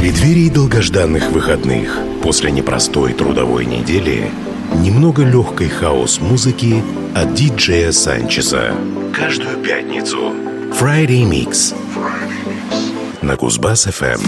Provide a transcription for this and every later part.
преддверии долгожданных выходных после непростой трудовой недели немного легкой хаос-музыки от диджея Санчеса. Каждую пятницу Friday Mix на Кузбасс-ФМ.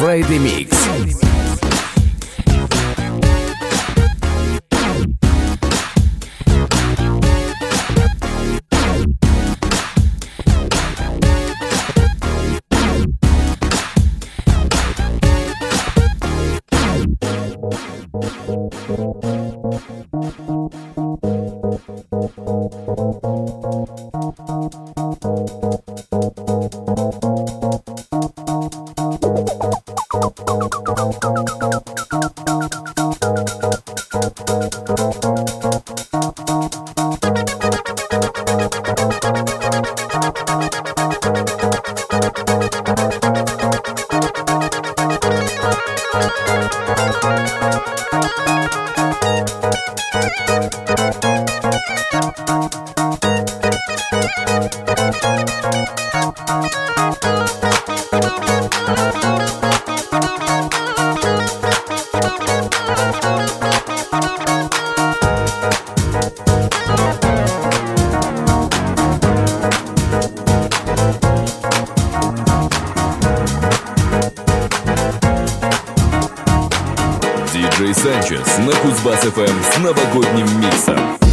Friday Mix. Санчес на Кузбасс-ФМ эм с новогодним миксом.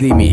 límites.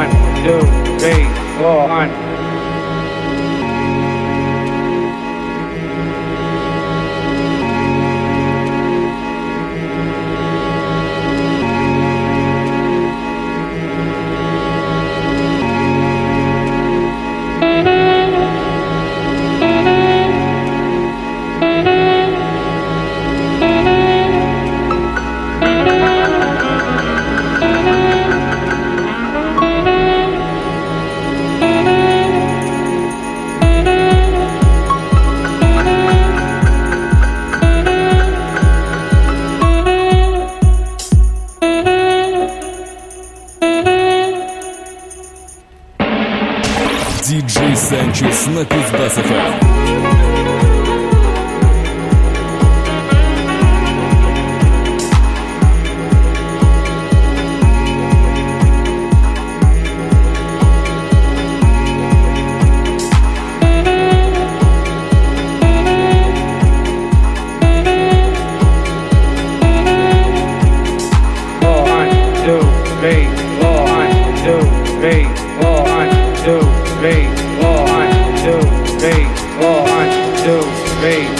one, two, three, four, one. faith.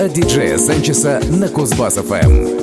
От диджея Санчеса на Кузбасс-ФМ.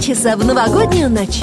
Часа в новогоднюю ночь.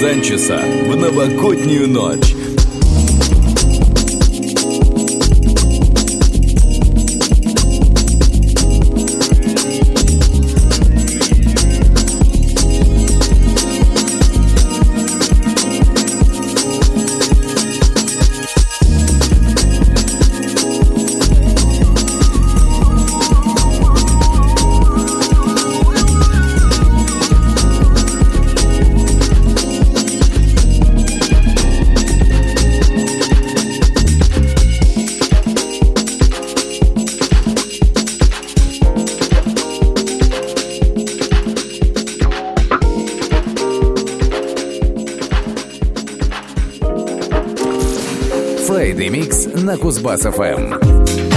Санчеса в новогоднюю ночь. Кузбасс ФМ.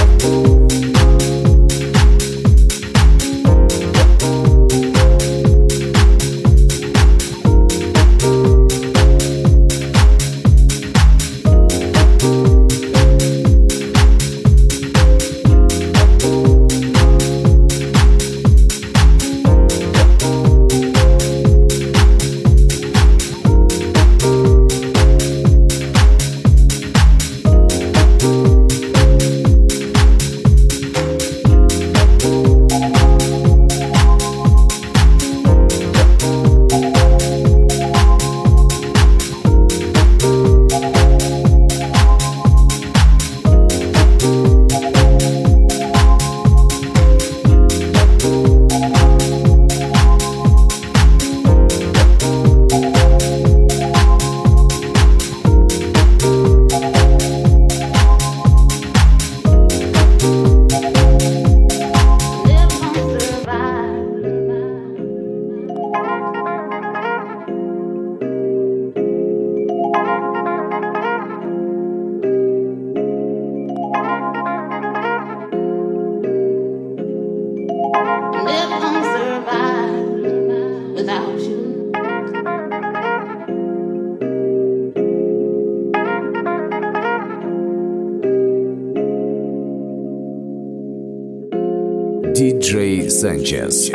Санчес.